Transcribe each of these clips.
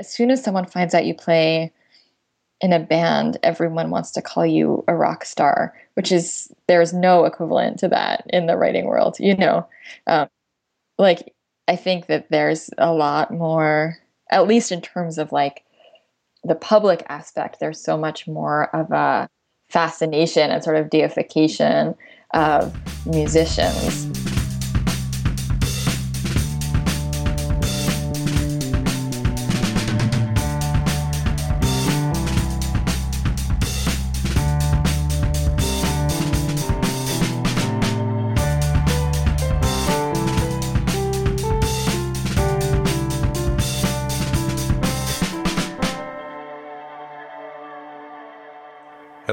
as soon as someone finds out you play in a band, everyone wants to call you a rock star, which is there's no equivalent to that in the writing world. You know, um, like I think that there's a lot more, at least in terms of like the public aspect. There's so much more of a fascination and sort of deification of musicians.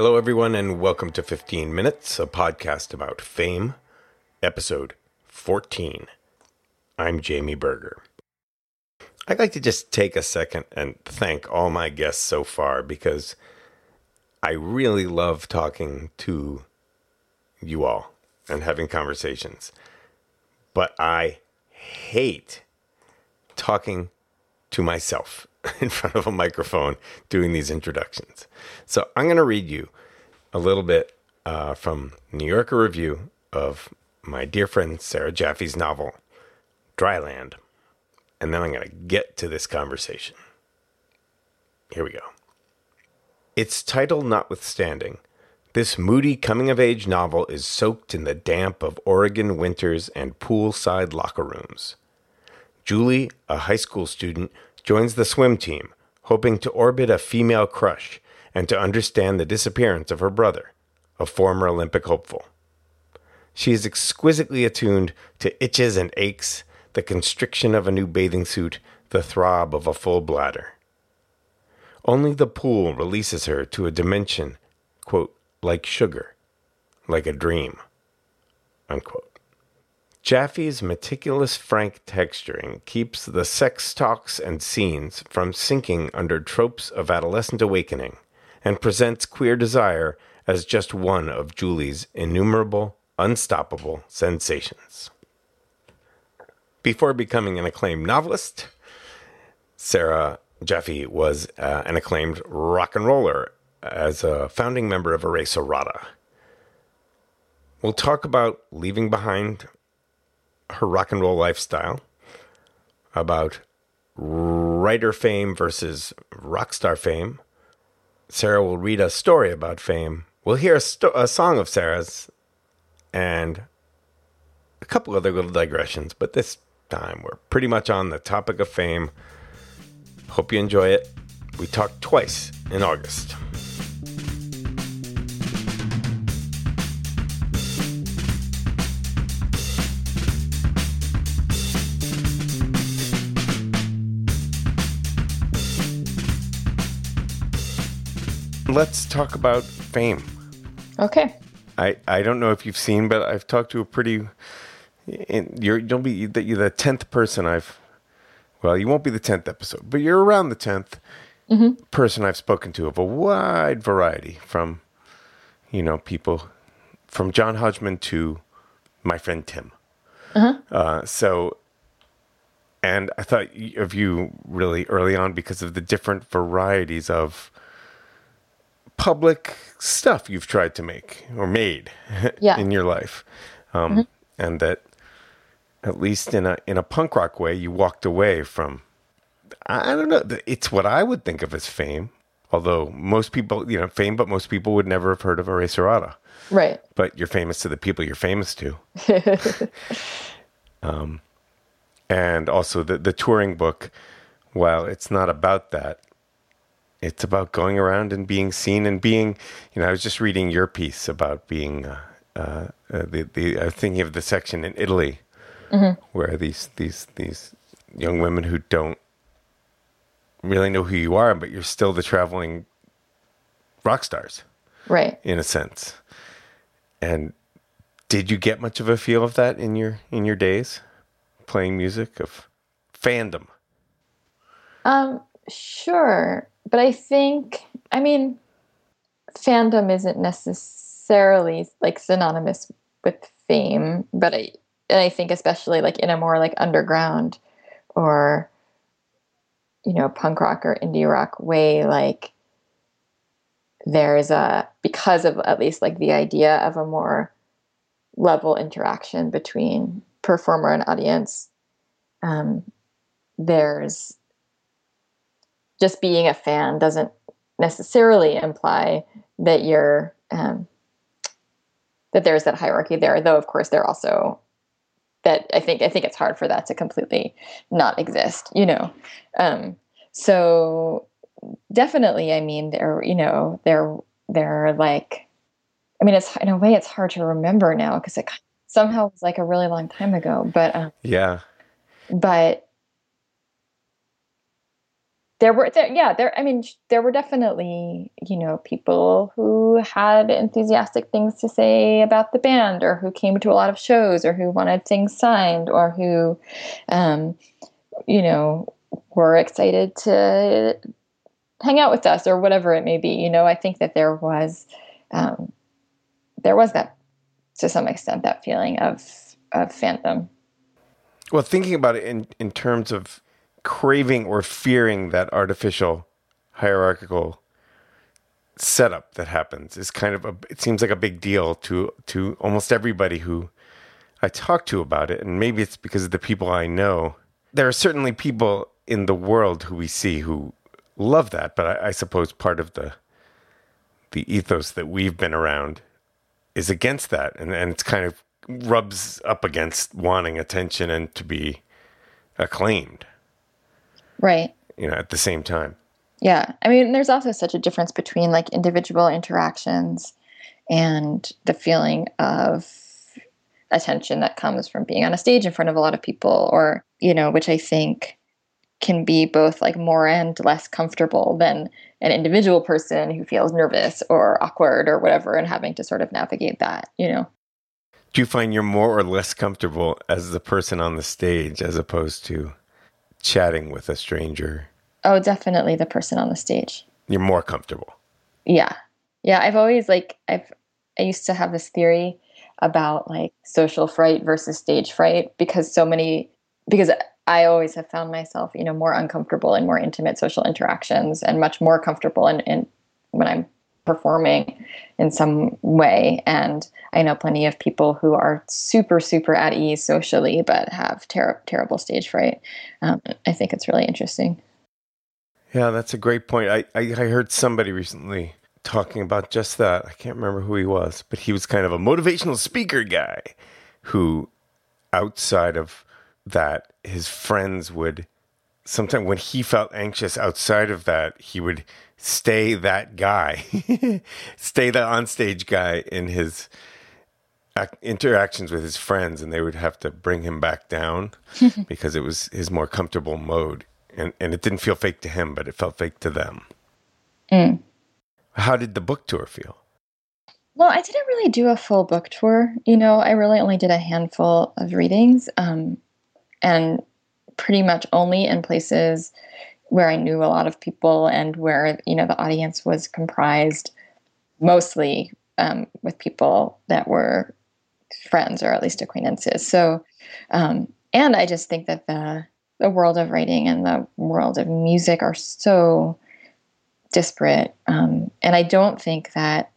Hello, everyone, and welcome to 15 Minutes, a podcast about fame, episode 14. I'm Jamie Berger. I'd like to just take a second and thank all my guests so far because I really love talking to you all and having conversations. But I hate talking to myself in front of a microphone doing these introductions. So I'm going to read you a little bit uh, from New Yorker Review of my dear friend Sarah Jaffe's novel, Dryland. And then I'm going to get to this conversation. Here we go. Its title notwithstanding, this moody coming of age novel is soaked in the damp of Oregon winters and poolside locker rooms. Julie, a high school student, joins the swim team, hoping to orbit a female crush and to understand the disappearance of her brother, a former Olympic hopeful. She is exquisitely attuned to itches and aches, the constriction of a new bathing suit, the throb of a full bladder. Only the pool releases her to a dimension, quote, like sugar, like a dream, unquote. Jaffe's meticulous frank texturing keeps the sex talks and scenes from sinking under tropes of adolescent awakening and presents queer desire as just one of Julie's innumerable, unstoppable sensations. Before becoming an acclaimed novelist, Sarah Jaffe was uh, an acclaimed rock and roller as a founding member of Erase Errata. We'll talk about leaving behind her rock and roll lifestyle, about writer fame versus rock star fame. Sarah will read a story about fame. We'll hear a, sto- a song of Sarah's and a couple other little digressions, but this time we're pretty much on the topic of fame. Hope you enjoy it. We talked twice in August. Let's talk about fame. Okay. I, I don't know if you've seen, but I've talked to a pretty. You're don't be the you're the tenth person I've. Well, you won't be the tenth episode, but you're around the 10th mm-hmm. person I've spoken to of a wide variety from, you know, people from John Hodgman to my friend Tim. Uh-huh. Uh, so, and I thought of you really early on because of the different varieties of public stuff you've tried to make or made yeah. in your life, um, mm-hmm. and that at least in a in a punk rock way, you walked away from. I don't know. It's what I would think of as fame, although most people, you know, fame, but most people would never have heard of Erase Errata. Right. But you're famous to the people you're famous to. um, and also the the touring book, while it's not about that, it's about going around and being seen and being you know i was just reading your piece about being uh, uh, uh the the uh, thinking of the section in italy mm-hmm. where these these these young women who don't really know who you are but you're still the traveling rock stars. Right. In a sense. And did you get much of a feel of that in your in your days playing music of fandom? Um sure but I think, I mean, fandom isn't necessarily like synonymous with fame, but I, I think especially like in a more like underground or you know, punk rock or indie rock way, like there's a, because of at least like the idea of a more level interaction between performer and audience, um, there's just being a fan doesn't necessarily imply that you're um, that there's that hierarchy there though of course there also that i think i think it's hard for that to completely not exist you know? Um, so definitely i mean there you know there there like i mean it's in a way it's hard to remember now because it somehow was like a really long time ago but um, yeah. but there were there, yeah there i mean there were definitely you know people who had enthusiastic things to say about the band or who came to a lot of shows or who wanted things signed or who um, you know were excited to hang out with us or whatever it may be. You know i think that there was um, there was that to some extent that feeling of of fandom. Well thinking about it in in terms of craving or fearing that artificial hierarchical setup that happens is kind of a it seems like a big deal to to almost everybody who I talk to about it. And maybe it's because of the people I know. There are certainly people in the world who we see who love that. But I, I suppose part of the the ethos that we've been around is against that. And, and it's kind of rubs up against wanting attention and to be acclaimed Right. You know, at the same time. Yeah. I mean, there's also such a difference between like individual interactions and the feeling of attention that comes from being on a stage in front of a lot of people or, you know, which I think can be both like more and less comfortable than an individual person who feels nervous or awkward or whatever and having to sort of navigate that, you know. Do you find you're more or less comfortable as the person on the stage as opposed to chatting with a stranger? Oh, definitely the person on the stage. You're more comfortable. Yeah. Yeah, I've always like I've I used to have this theory about like social fright versus stage fright because so many because I always have found myself, you know, more uncomfortable in more intimate social interactions and much more comfortable in, in when I'm performing in some way. And I know plenty of people who are super, super at ease socially, but have ter- terrible stage fright. Um, I think it's really interesting. Yeah, that's a great point. I, I, I heard somebody recently talking about just that. I can't remember who he was, but he was kind of a motivational speaker guy who, outside of that, his friends would sometimes when he felt anxious outside of that, he would stay that guy, stay the onstage guy in his interactions with his friends, and they would have to bring him back down because it was his more comfortable mode, and and it didn't feel fake to him, but it felt fake to them. Mm. How did the book tour feel? Well, I didn't really do a full book tour. You know, I really only did a handful of readings, um, and pretty much only in places where I knew a lot of people and where you know the audience was comprised mostly um, with people that were friends or at least acquaintances. So, um, and I just think that the the world of writing and the world of music are so disparate, um, and I don't think that.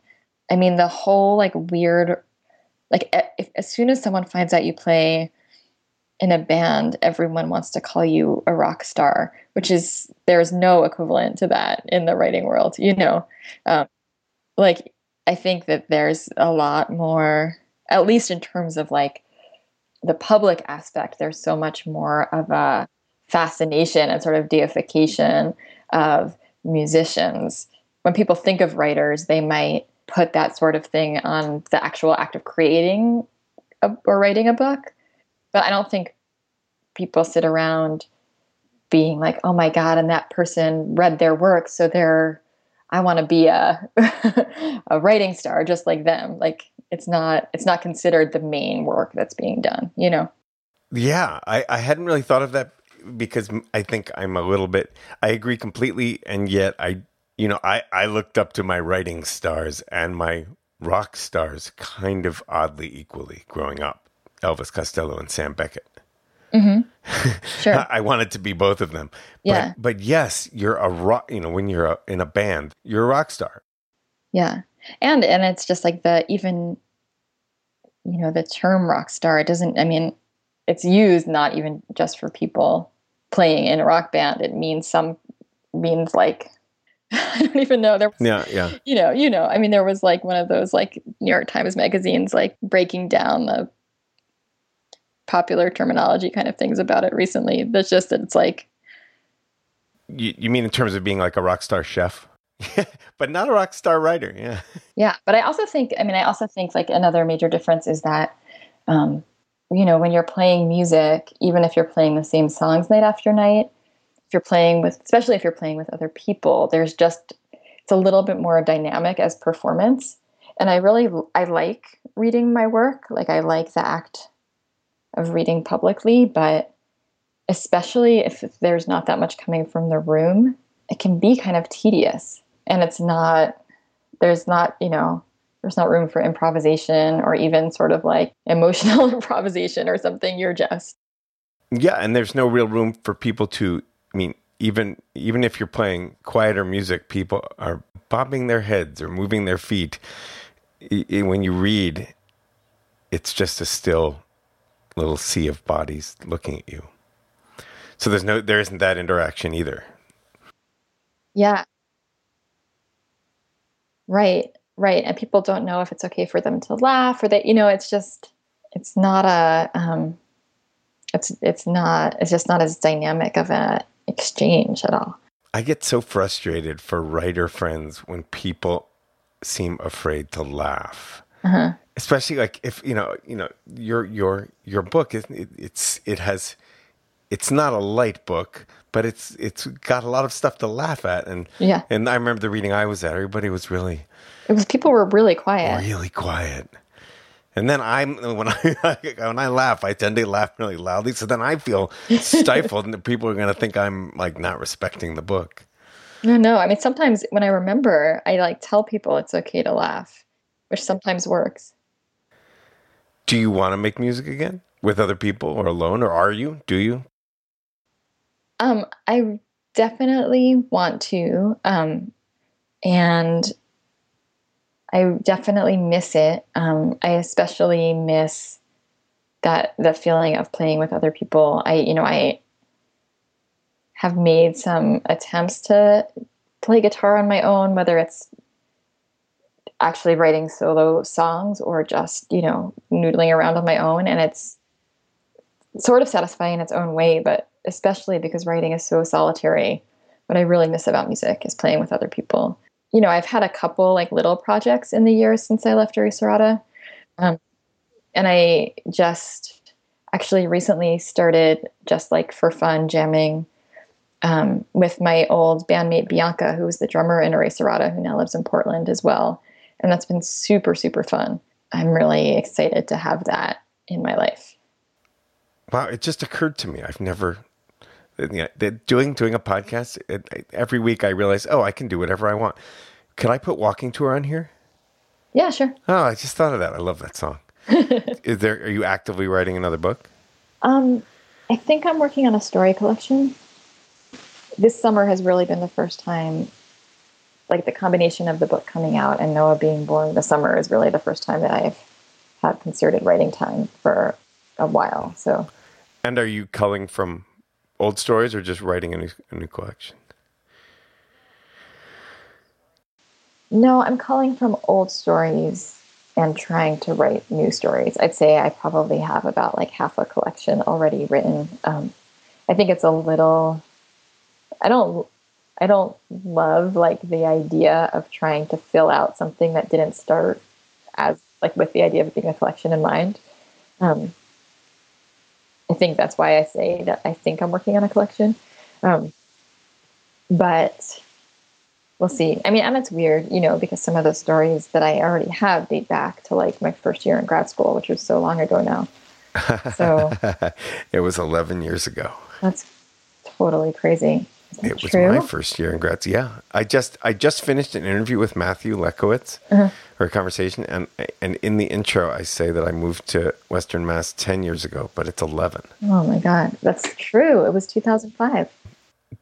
I mean, the whole like weird, like if, as soon as someone finds out you play in a band, everyone wants to call you a rock star, which is there's no equivalent to that in the writing world. You know, um, like I think that there's a lot more, at least in terms of like the public aspect. There's so much more of a fascination and sort of deification of musicians. When people think of writers, they might put that sort of thing on the actual act of creating a, or writing a book but I don't think people sit around being like, oh my God, and that person read their work, so they're I want to be a a writing star just like them. Like it's not it's not considered the main work that's being done, you know. Yeah, I, I hadn't really thought of that because I think I'm a little bit I agree completely and yet I you know, I, I looked up to my writing stars and my rock stars kind of oddly equally growing up. Elvis Costello and Sam Beckett. Mm-hmm. Sure. I wanted to be both of them. Yeah. But, but yes, you're a rock. You know, when you're a, in a band, you're a rock star. Yeah, and and it's just like the even, you know, the term rock star. It doesn't. I mean, it's used not even just for people playing in a rock band. It means some means like I don't even know. There was, Yeah, yeah. you know, you know. I mean, there was like one of those like New York Times magazines like breaking down the popular terminology kind of things about it recently. That's just that it's like You, you mean in terms of being like a rock star chef? but not a rock star writer. Yeah. Yeah, but I also think, I mean, I also think like another major difference is that, um, you know, when you're playing music, even if you're playing the same songs night after night, if you're playing with, especially if you're playing with other people, there's just, it's a little bit more dynamic as performance. And I really, I like reading my work. Like I like the act of reading publicly, but especially if there's not that much coming from the room, it can be kind of tedious. And it's not, there's not, you know, there's not room for improvisation or even sort of like emotional improvisation or something. You're just, Yeah, and there's no real room for people to. I mean, even even if you're playing quieter music, people are bobbing their heads or moving their feet. When you read, it's just a still little sea of bodies looking at you. So there's no, there isn't that interaction either. yeah. Right, right. And people don't know if it's okay for them to laugh or that, you know, it's just, it's not a, um, it's, it's not, it's just not as dynamic of a exchange at all. I get so frustrated for writer friends when people seem afraid to laugh. Uh-huh. Especially like if you know you know your your your book is it, it's it has it's not a light book but it's it's got a lot of stuff to laugh at and Yeah. and i remember the reading i was at everybody was really It was, people were really quiet. really quiet and then i'm when i when i laugh i tend to laugh really loudly so then i feel stifled and people are going to think i'm like not respecting the book No, no. I mean, sometimes when I remember, I like tell people it's okay to laugh, which sometimes works. Do you want to make music again with other people or alone or are you do you Um, I definitely want to, um, and I definitely miss it. Um, I especially miss that the feeling of playing with other people. I, you know, I have made some attempts to play guitar on my own, whether it's actually writing solo songs or just, you know, noodling around on my own. And it's sort of satisfying in its own way, but especially because writing is so solitary. What I really miss about music is playing with other people. You know, I've had a couple like little projects in the years since I left Erase Errata. Um, and I just actually recently started just like for fun jamming um, with my old bandmate Bianca, who was the drummer in Erase Errata, who now lives in Portland as well. And that's been super, super fun. I'm really excited to have that in my life. Wow, it just occurred to me. I've never yeah, doing doing a podcast it, every week. I realize, oh, I can do whatever I want. Can I put Walking Tour on here? Yeah, sure. Oh, I just thought of that. I love that song. Is there? Are you actively writing another book? Um, I think I'm working on a story collection. This summer has really been the first time, like the combination of the book coming out and Noah being born this summer is really the first time that I've had concerted writing time for a while. So, And are you culling from old stories or just writing a new, a new collection? no, I'm calling from old stories and trying to write new stories. I'd say I probably have about like half a collection already written. Um, I think it's a little. I don't. I don't love like the idea of trying to fill out something that didn't start as like with the idea of being a collection in mind. Um, I think that's why I say that I think I'm working on a collection. Um, but we'll see. I mean, and it's weird, you know, because some of the stories that I already have date back to like my first year in grad school, which was so long ago now. So it was 11 years ago. that's totally crazy. It was true? my first year in grad. Yeah, I just I just finished an interview with Matthew Lekowitz, Uh-huh. or a conversation, and and in the intro I say that I moved to Western Mass ten years ago, but it's eleven. Oh my God. That's true. It was 2005.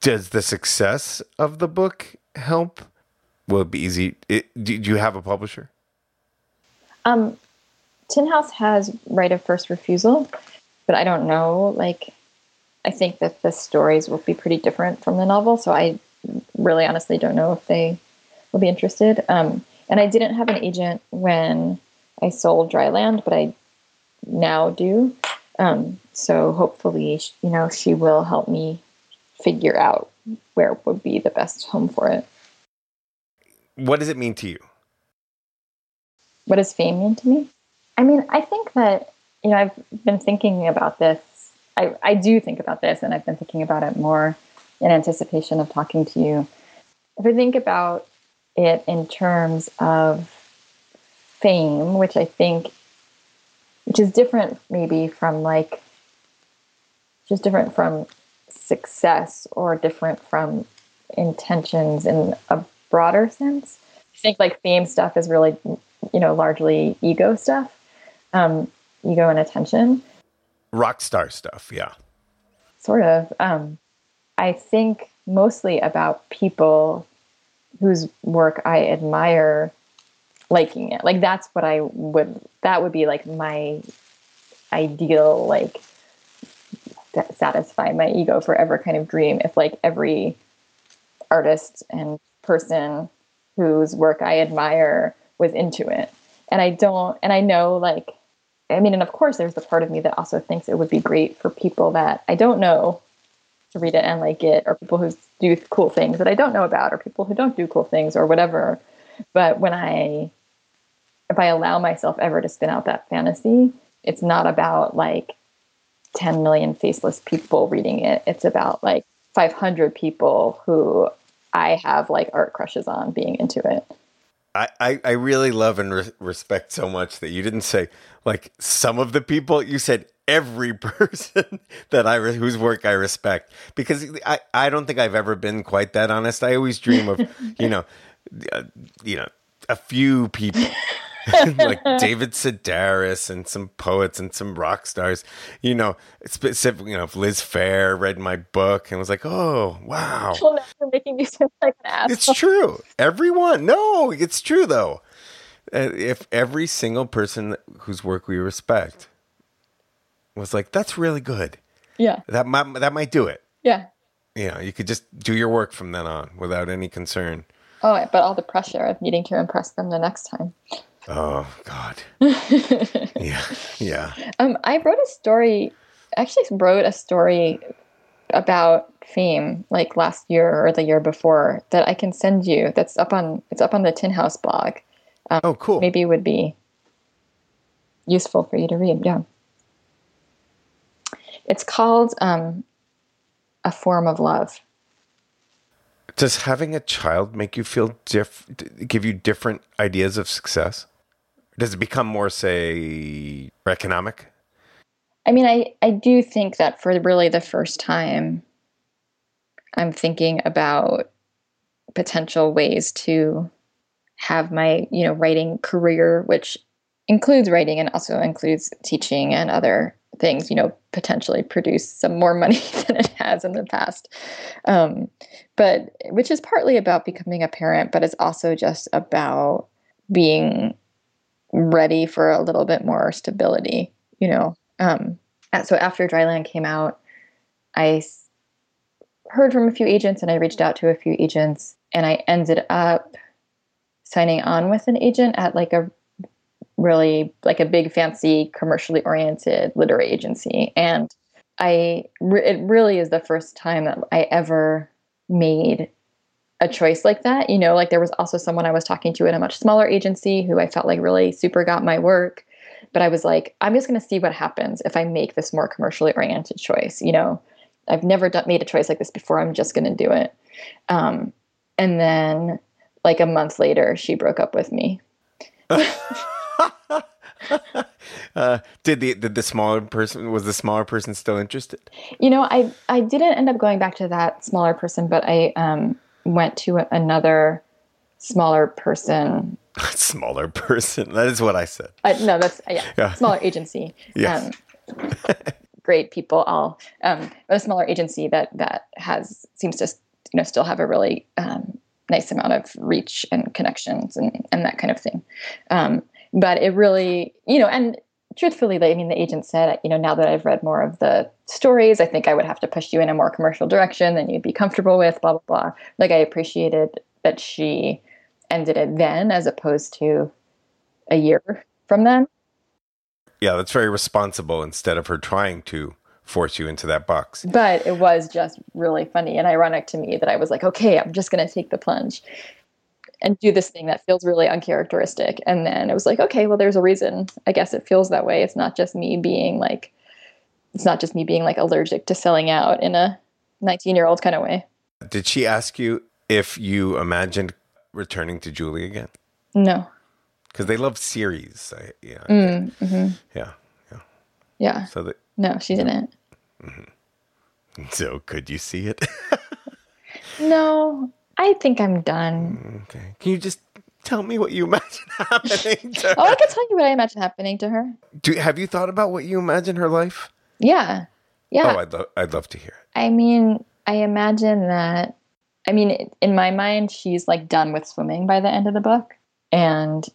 Does the success of the book help? Will it be easy? It, do, do you have a publisher? Um, Tin House has right of first refusal, but I don't know. Like, I think that the stories will be pretty different from the novel, so I really honestly don't know if they will be interested. Um, and I didn't have an agent when I sold Dryland, but I now do. Um, so hopefully, you know, she will help me figure out where would be the best home for it. What does it mean to you? What does fame mean to me? I mean, I think that, you know, I've been thinking about this. I, I do think about this, and I've been thinking about it more in anticipation of talking to you. If I think about it in terms of fame, which I think, which is different maybe from like, just different from success or different from intentions in a broader sense. I think like fame stuff is really, you know, largely ego stuff, um, ego and attention, Rock star stuff, yeah. sort of. Um, I think mostly about people whose work I admire liking it. Like that's what I would, that would be like my ideal, like sa- satisfy my ego forever kind of dream. If like every artist and person whose work I admire was into it. And I don't, and I know like, I mean, and of course, there's the part of me that also thinks it would be great for people that I don't know to read it and like it, or people who do cool things that I don't know about, or people who don't do cool things, or whatever. But when I, if I allow myself ever to spin out that fantasy, it's not about like 10 million faceless people reading it. It's about like 500 people who I have like art crushes on being into it. I, I, really love and re- respect so much that you didn't say like some of the people you said every person that I re- whose work I respect because I, I don't think I've ever been quite that honest. I always dream of you know uh, you know a few people like David Sedaris and some poets and some rock stars. You know, specifically, you know, if Liz Phair read my book and was like, "Oh, wow." You're making me sound like an asshole. It's true. Everyone. No, it's true though. Uh, If every single person whose work we respect was like, "That's really good," Yeah. that might that might do it. Yeah. You know, you could just do your work from then on without any concern. Oh, but all the pressure of needing to impress them the next time. Oh God. yeah, yeah. Um, I wrote a story, actually wrote a story about fame like last year or the year before that I can send you. That's up on it's up on the Tin House blog. Oh, cool. Maybe it would be useful for you to read. Yeah. It's called um, A Form of Love. Does having a child make you feel diff? Give you different ideas of success? Does it become more, say, economic? I mean, I, I do think that for really the first time, I'm thinking about potential ways to have my, you know, writing career, which includes writing and also includes teaching and other things, you know, potentially produce some more money than it has in the past. Um, but which is partly about becoming a parent, but it's also just about being ready for a little bit more stability, you know. Um, so after Dryland came out, I heard from a few agents and I reached out to a few agents and I ended up signing on with an agent at like a really like a big fancy commercially oriented literary agency and I it really is the first time that I ever made a choice like that. You know, like there was also someone I was talking to in a much smaller agency who I felt like really super got my work. But I was like, I'm just going to see what happens if I make this more commercially oriented choice. You know, I've never done, made a choice like this before. I'm just going to do it. Um, and then, like a month later, she broke up with me. Uh, did the did the smaller person was the smaller person still interested? You know, I I didn't end up going back to that smaller person, but I um, went to another smaller person. smaller person. That is what I said. Uh, no, that's yeah, Yeah. smaller agency. Yes. Um, great people, all um, a smaller agency that that has seems to you know still have a really um, nice amount of reach and connections and and that kind of thing. Um, but it really, you know, and truthfully, I mean, the agent said, you know, now that I've read more of the stories, I think I would have to push you in a more commercial direction than you'd be comfortable with. Blah blah blah. Like I appreciated that she ended it then as opposed to a year from then. Yeah, that's very responsible instead of her trying to force you into that box. But it was just really funny and ironic to me that I was like, okay, I'm just going to take the plunge and do this thing that feels really uncharacteristic. And then it was like, okay, well, there's a reason. I guess it feels that way. It's not just me being like, it's not just me being like allergic to selling out in a 19 year old kind of way. Did she ask you if you imagined returning to Julie again? No. Because they love series. I, yeah, Mm, hmm yeah, yeah. Yeah. So that No, she didn't. so could you see it? No, I think I'm done. Mm, okay. Can you just tell me what you imagine happening to her? Oh, I can tell you what I imagine happening to her. Do, have you thought about what you imagine her life? Yeah. Yeah. Oh, I'd, lo- I'd love to hear it. I mean, I imagine that. I mean, in my mind, she's like done with swimming by the end of the book, and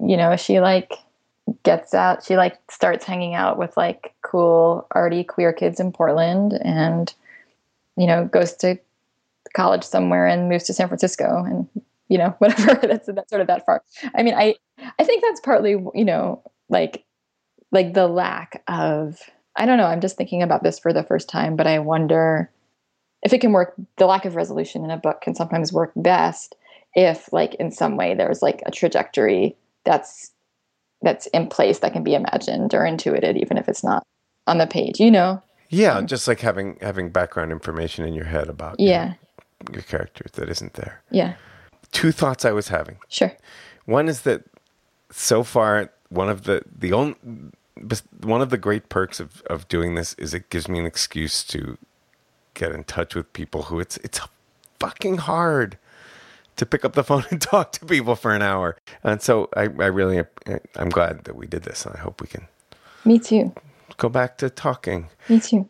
you know, she like gets out. She like starts hanging out with like cool, arty queer kids in Portland, and you know, goes to college somewhere and moves to San Francisco, and you know, whatever. that's that's sort of that far. I mean, I I think that's partly you know like like the lack of I don't know. I'm just thinking about this for the first time, but I wonder if it can work. The lack of resolution in a book can sometimes work best if, like, in some way, there's like a trajectory that's that's in place that can be imagined or intuited, even if it's not on the page. You know? Yeah, just like having having background information in your head about Yeah. Your characters that isn't there. Yeah. Two thoughts I was having. Sure. One is that so far, one of the the only one of the great perks of, of doing this is it gives me an excuse to get in touch with people who it's it's fucking hard to pick up the phone and talk to people for an hour. And so I, I really I'm glad that we did this. And I hope we can Me too. go back to talking. Me too.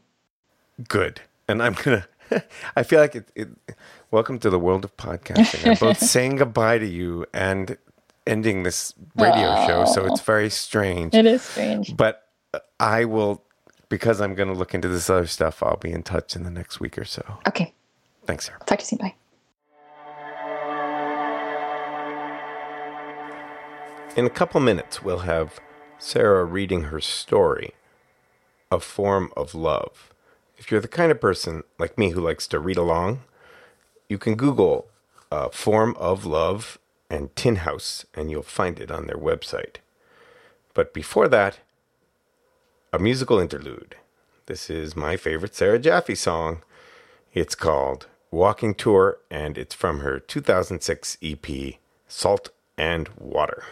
Good. And I'm gonna. I feel like it, it. Welcome to the world of podcasting. I'm both saying goodbye to you and ending this radio show, so it's very strange. It is strange. But I will, because I'm going to look into this other stuff. I'll be in touch in the next week or so. Okay. Thanks, Sarah. Talk to you soon. Bye. In a couple minutes, we'll have Sarah reading her story, A Form of Love. If you're the kind of person like me who likes to read along, you can Google uh, Form of Love and Tin House, and you'll find it on their website. But before that, a musical interlude. This is my favorite Sarah Jaffe song. It's called Walking Tour, and it's from her 2006 EP, Salt and Water.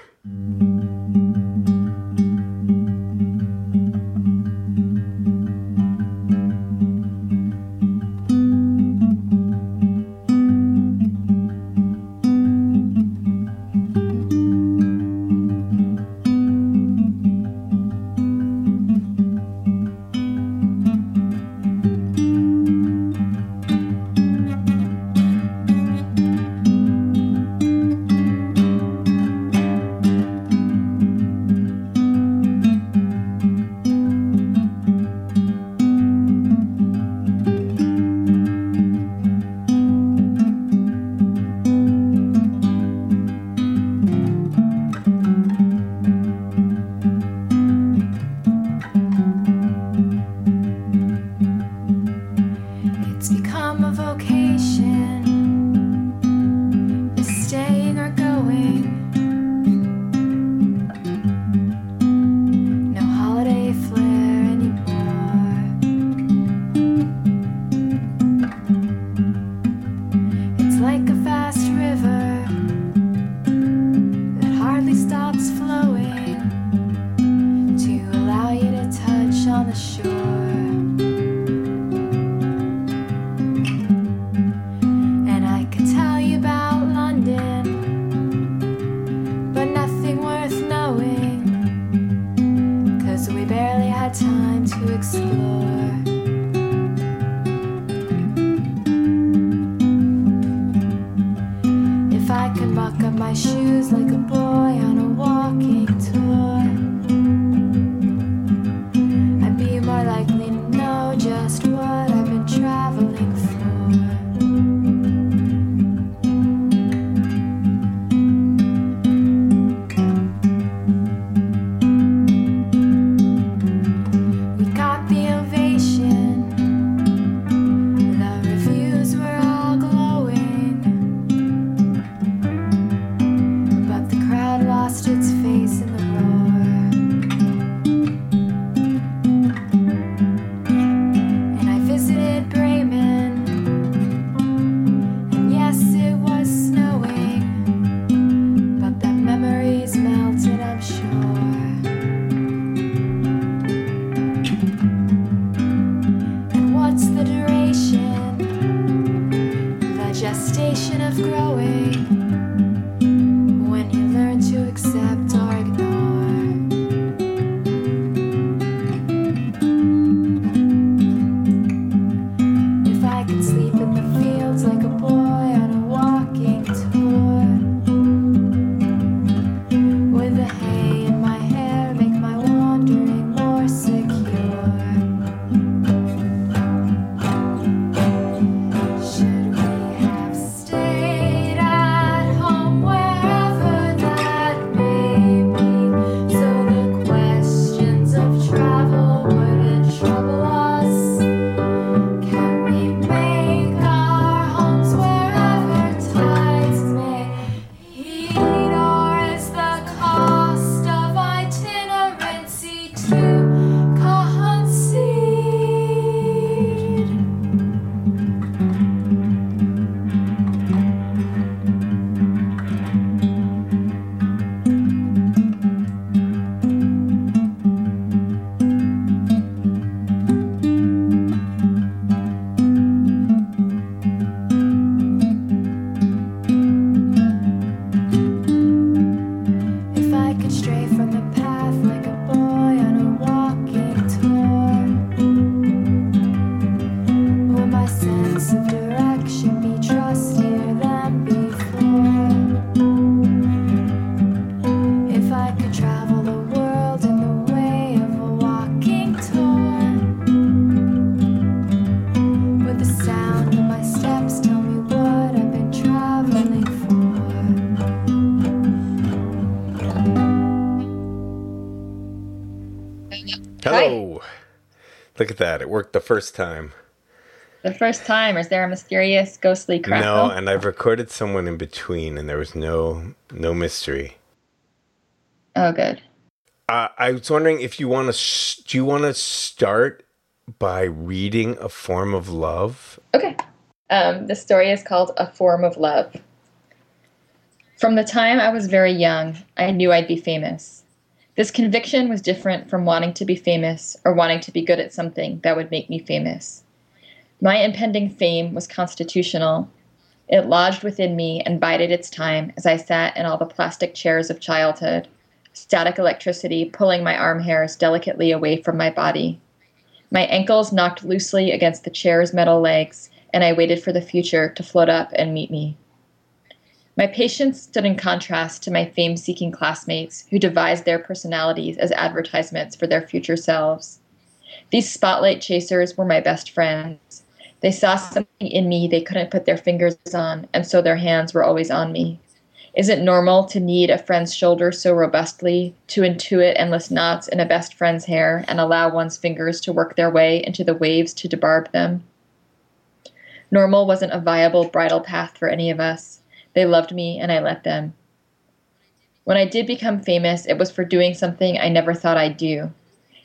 Look at that. It worked the first time. The first time, is there a mysterious, ghostly crackle? No, and I've recorded someone in between, and there was no no mystery. Oh, good. Uh, I was wondering if you want to. Sh- do you want to start by reading a form of love? Okay. Um, the story is called A Form of Love. From the time I was very young, I knew I'd be famous. This conviction was different from wanting to be famous or wanting to be good at something that would make me famous. My impending fame was constitutional. It lodged within me and bided its time as I sat in all the plastic chairs of childhood, static electricity pulling my arm hairs delicately away from my body. My ankles knocked loosely against the chair's metal legs, and I waited for the future to float up and meet me. My patience stood in contrast to my fame seeking classmates who devised their personalities as advertisements for their future selves. These spotlight chasers were my best friends. They saw something in me they couldn't put their fingers on, and so their hands were always on me. Is it normal to need a friend's shoulder so robustly, to intuit endless knots in a best friend's hair, and allow one's fingers to work their way into the waves to debarb them? Normal wasn't a viable bridle path for any of us. They loved me, and I let them. When I did become famous, it was for doing something I never thought I'd do.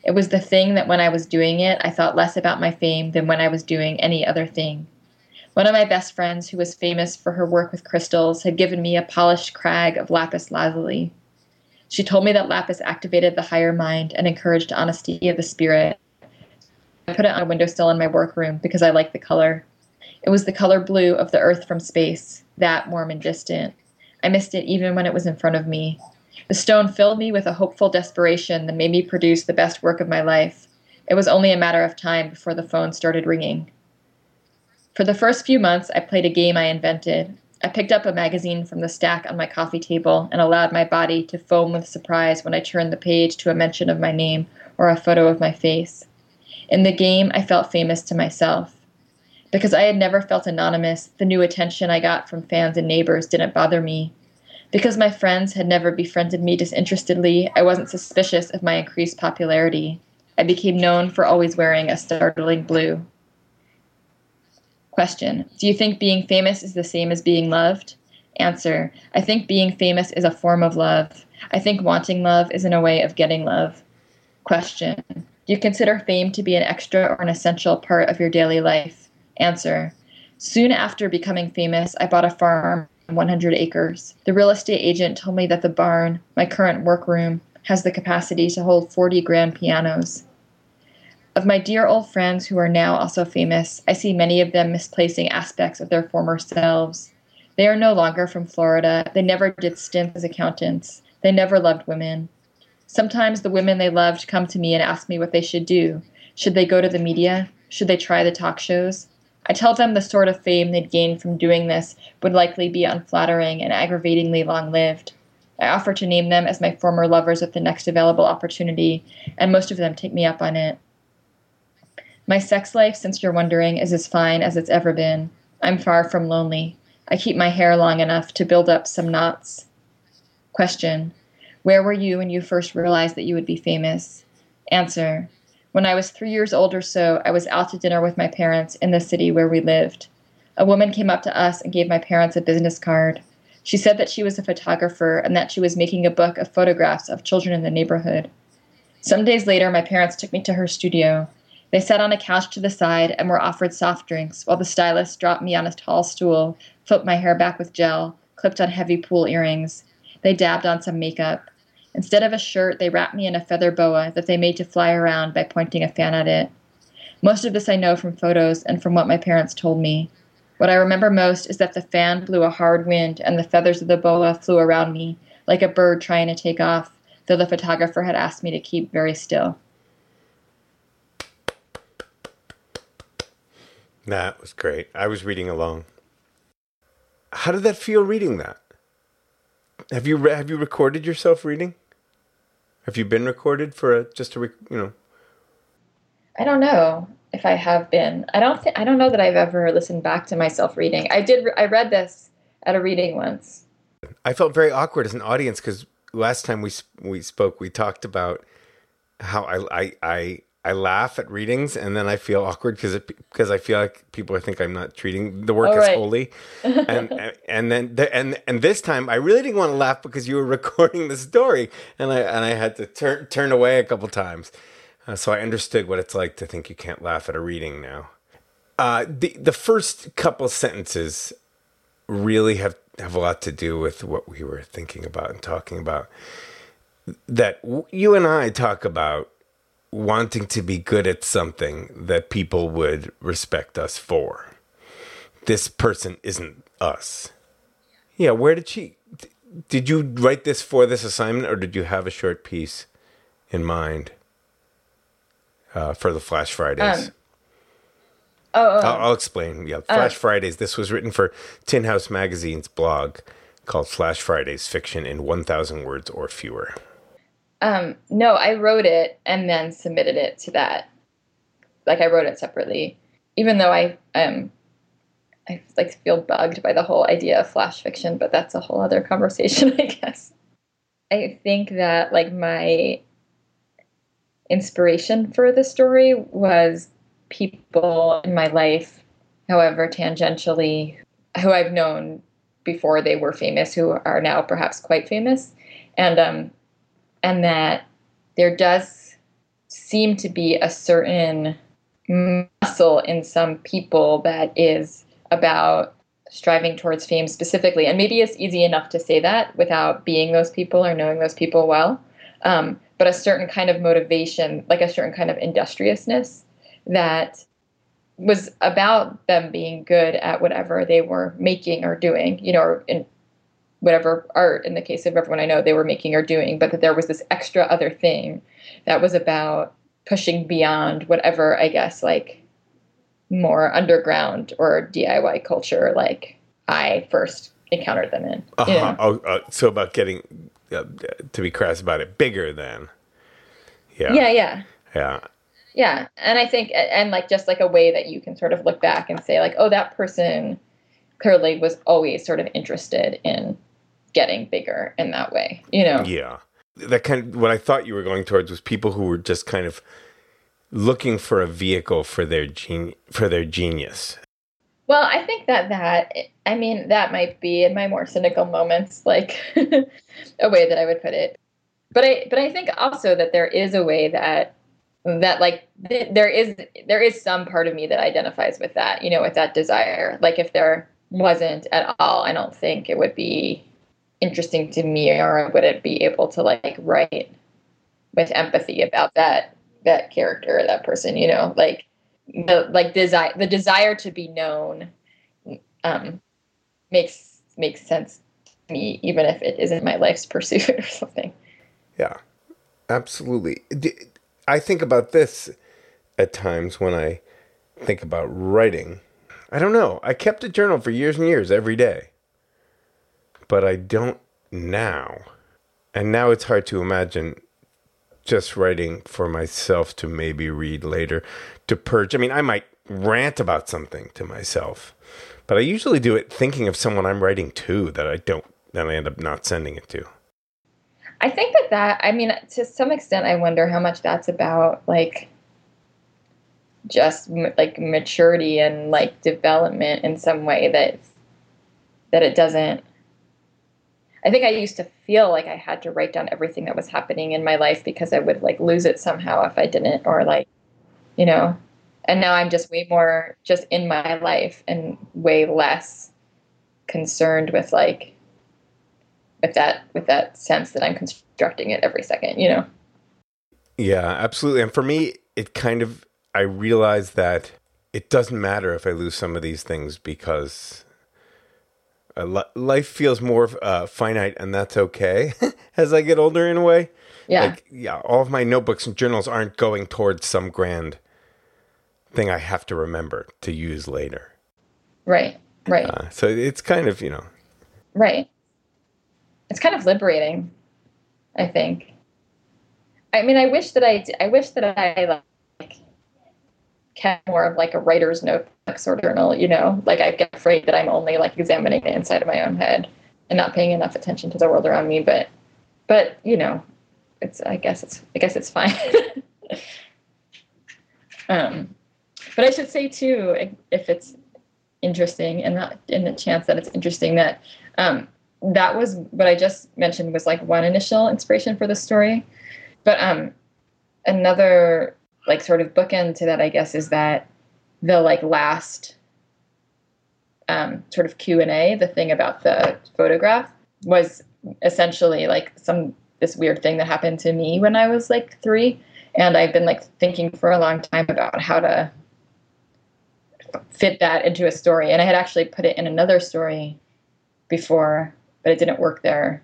It was the thing that when I was doing it, I thought less about my fame than when I was doing any other thing. One of my best friends, who was famous for her work with crystals, had given me a polished crag of lapis lazuli. She told me that lapis activated the higher mind and encouraged honesty of the spirit. I put it on a windowsill in my workroom because I liked the color. It was the color blue of the earth from space, that warm and distant. I missed it even when it was in front of me. The stone filled me with a hopeful desperation that made me produce the best work of my life. It was only a matter of time before the phone started ringing. For the first few months, I played a game I invented. I picked up a magazine from the stack on my coffee table and allowed my body to foam with surprise when I turned the page to a mention of my name or a photo of my face. In the game, I felt famous to myself. Because I had never felt anonymous, the new attention I got from fans and neighbors didn't bother me. Because my friends had never befriended me disinterestedly, I wasn't suspicious of my increased popularity. I became known for always wearing a startling blue. Question Do you think being famous is the same as being loved? Answer I think being famous is a form of love. I think wanting love isn't a way of getting love. Question Do you consider fame to be an extra or an essential part of your daily life? Answer Soon after becoming famous, I bought a farm 100 acres. The real estate agent told me that the barn, my current workroom, has the capacity to hold 40 grand pianos. Of my dear old friends who are now also famous, I see many of them misplacing aspects of their former selves. They are no longer from Florida. They never did stints as accountants. They never loved women. Sometimes the women they loved come to me and ask me what they should do. Should they go to the media? Should they try the talk shows? I tell them the sort of fame they'd gain from doing this would likely be unflattering and aggravatingly long lived. I offer to name them as my former lovers at the next available opportunity, and most of them take me up on it. My sex life, since you're wondering, is as fine as it's ever been. I'm far from lonely. I keep my hair long enough to build up some knots. Question Where were you when you first realized that you would be famous? Answer when I was three years old or so, I was out to dinner with my parents in the city where we lived. A woman came up to us and gave my parents a business card. She said that she was a photographer and that she was making a book of photographs of children in the neighborhood. Some days later, my parents took me to her studio. They sat on a couch to the side and were offered soft drinks while the stylist dropped me on a tall stool, flipped my hair back with gel, clipped on heavy pool earrings. They dabbed on some makeup. Instead of a shirt, they wrapped me in a feather boa that they made to fly around by pointing a fan at it. Most of this I know from photos and from what my parents told me. What I remember most is that the fan blew a hard wind and the feathers of the boa flew around me, like a bird trying to take off, though the photographer had asked me to keep very still. That was great. I was reading along. How did that feel reading that? Have you re- have you recorded yourself reading? Have you been recorded for a just a re- you know? I don't know if I have been. I don't think I don't know that I've ever listened back to myself reading. I did. Re- I read this at a reading once. I felt very awkward as an audience because last time we we spoke, we talked about how I I I I laugh at readings and then I feel awkward because because I feel like people think I'm not treating the work as right. holy, and and then the, and and this time I really didn't want to laugh because you were recording the story and I and I had to turn turn away a couple times, uh, so I understood what it's like to think you can't laugh at a reading now. Uh, the the first couple sentences really have have a lot to do with what we were thinking about and talking about. That you and I talk about wanting to be good at something that people would respect us for. This person isn't us. Yeah, where did she did you write this for this assignment or did you have a short piece in mind uh, for the Flash Fridays? Um, oh, oh, I'll, I'll, explain. Yeah, Flash uh, Fridays. This was written for Tin House Magazine's blog called Flash Fridays Fiction in 1,000 Words or Fewer. Um, no, I wrote it and then submitted it to that. Like I wrote it separately, even though I um, I like feel bugged by the whole idea of flash fiction, but that's a whole other conversation, I guess. I think that like my inspiration for the story was people in my life, however tangentially, who I've known before they were famous, who are now perhaps quite famous, and um, and that there does seem to be a certain muscle in some people that is about striving towards fame specifically. And maybe it's easy enough to say that without being those people or knowing those people well. Um, but a certain kind of motivation, like a certain kind of industriousness that was about them being good at whatever they were making or doing, you know, or in, whatever art in the case of everyone I know they were making or doing, but that there was this extra other thing that was about pushing beyond whatever I guess like more underground or DIY culture like I first encountered them in. Uh-huh. You know? Oh, uh, so about getting uh, to be crass about it, bigger than. Yeah. Yeah, yeah. Yeah. Yeah, and I think, and like just like a way that you can sort of look back and say, like, oh, that person clearly was always sort of interested in getting bigger in that way, you know? Yeah. That kind of what I thought you were going towards was people who were just kind of looking for a vehicle for their gen- for their genius. Well, I think that that, I mean, that might be in my more cynical moments, like a way that I would put it. But I, but I think also that there is a way that that like th- there is there is some part of me that identifies with that you know with that desire like if there wasn't at all i don't think it would be interesting to me or would it be able to like write with empathy about that that character or that person you know like the like desire the desire to be known um makes makes sense to me even if it isn't my life's pursuit or something Yeah. Absolutely. i think about this at times when I think about writing. I don't know. I kept a journal for years and years every day. But I don't now. And now it's hard to imagine just writing for myself to maybe read later to purge. I mean, I might rant about something to myself, but I usually do it thinking of someone I'm writing to that I don't, that I end up not sending it to. I think that that I mean to some extent I wonder how much that's about like just like maturity and like development in some way that that it doesn't I think I used to feel like I had to write down everything that was happening in my life because I would like lose it somehow if I didn't or like you know and now I'm just way more just in my life and way less concerned with like with that with that sense that I'm constructing it every second, you know. Yeah, absolutely. And for me, it kind of, I realize that it doesn't matter if I lose some of these things because life feels more uh, finite and that's okay as I get older in a way. Yeah. Like, yeah, all of my notebooks and journals aren't going towards some grand thing I have to remember to use later. right. Right. Uh, so it's kind of, you know, right. It's kind of liberating, I think. I mean, I wish that I, I wish that I kept more of like a writer's notebook of journal, you know? Like I get afraid that I'm only like examining the inside of my own head and not paying enough attention to the world around me, but but, you know, it's I guess it's I guess it's fine. um but I should say too, if it's interesting and that in the chance that it's interesting that um, that was what I just mentioned was like one initial inspiration for the story. But um, another like sort of bookend to that, I guess, is that the like last um, sort of Q and A, the thing about the photograph, was essentially like some this weird thing that happened to me when I was like three, and I've been like thinking for a long time about how to fit that into a story. And I had actually put it in another story before, but it didn't work there.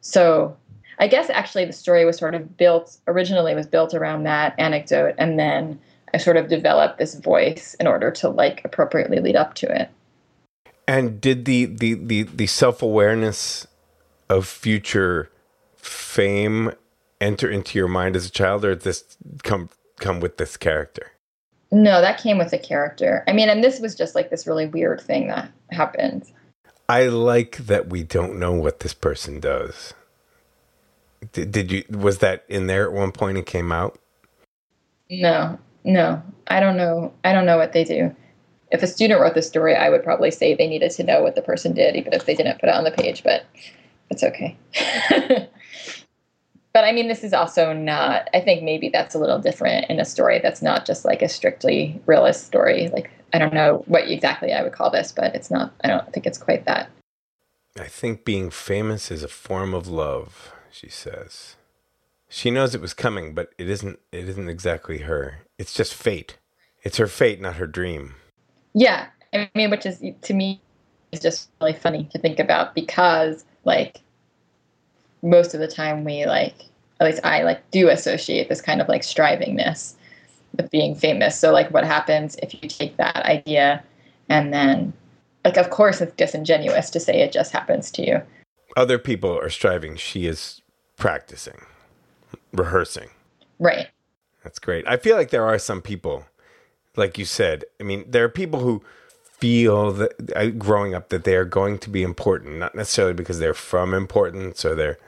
So I guess actually the story was sort of built originally was built around that anecdote, and then I sort of developed this voice in order to like appropriately lead up to it. And did the the the, the self awareness of future fame enter into your mind as a child, or did this come come with this character? No, that came with the character. I mean, and this was just like this really weird thing that happened. I like that we don't know what this person does. Did, did you was that in there at one point and came out? No, no, I don't know. I don't know what they do. If a student wrote the story, I would probably say they needed to know what the person did, even if they didn't put it on the page. But it's okay. but I mean, this is also not. I think maybe that's a little different in a story that's not just like a strictly realist story. Like I don't know what exactly I would call this, but it's not. I don't think it's quite that. I think being famous is a form of love, she says. She knows it was coming, but it isn't it isn't exactly her. It's just fate. It's her fate, not her dream. Yeah, I mean, which is to me is just really funny to think about because like most of the time we like at least I like do associate this kind of like strivingness with being famous. So like what happens if you take that idea and then like of course it's disingenuous to say it just happens to you Other people are striving. She is practicing, rehearsing. right That's great. I feel like there are some people, like you said. I mean, there are people who feel that uh, growing up that they are going to be important, not necessarily because they're from importance or they're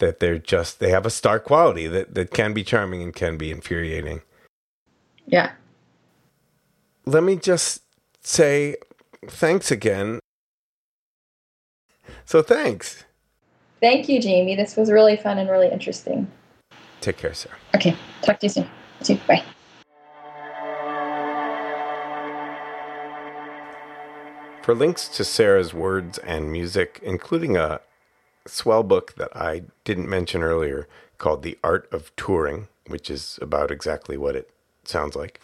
that they're just they have a star quality that that can be charming and can be infuriating. yeah Let me just say thanks again. So thanks. Thank you jamie this was really fun and really interesting Take care, Sarah. okay talk to you soon See you. bye For links to Sarah's words and music, including a swell book that I didn't mention earlier called The Art of Touring, which is about exactly what it sounds like,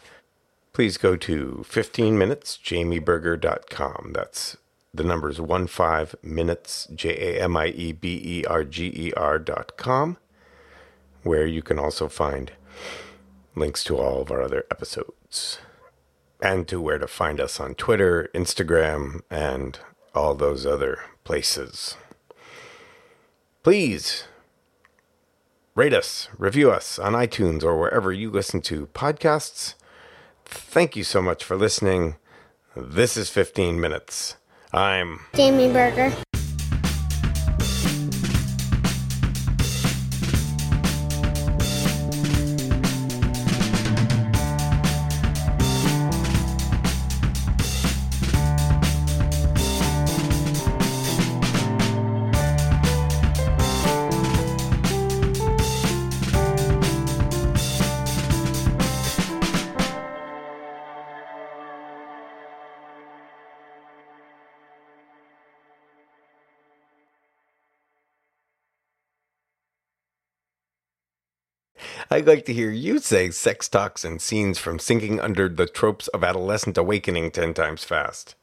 please go to 15minutesjamieberger.com. That's the numbers 1 5 minutes, J A M I E B E R G E R.com, where you can also find links to all of our other episodes and to where to find us on Twitter, Instagram, and all those other places. Please rate us, review us on iTunes or wherever you listen to podcasts. Thank you so much for listening. This is 15 Minutes. I'm Jamie Berger. I'd like to hear you say sex talks and scenes from sinking under the tropes of adolescent awakening 10 times fast.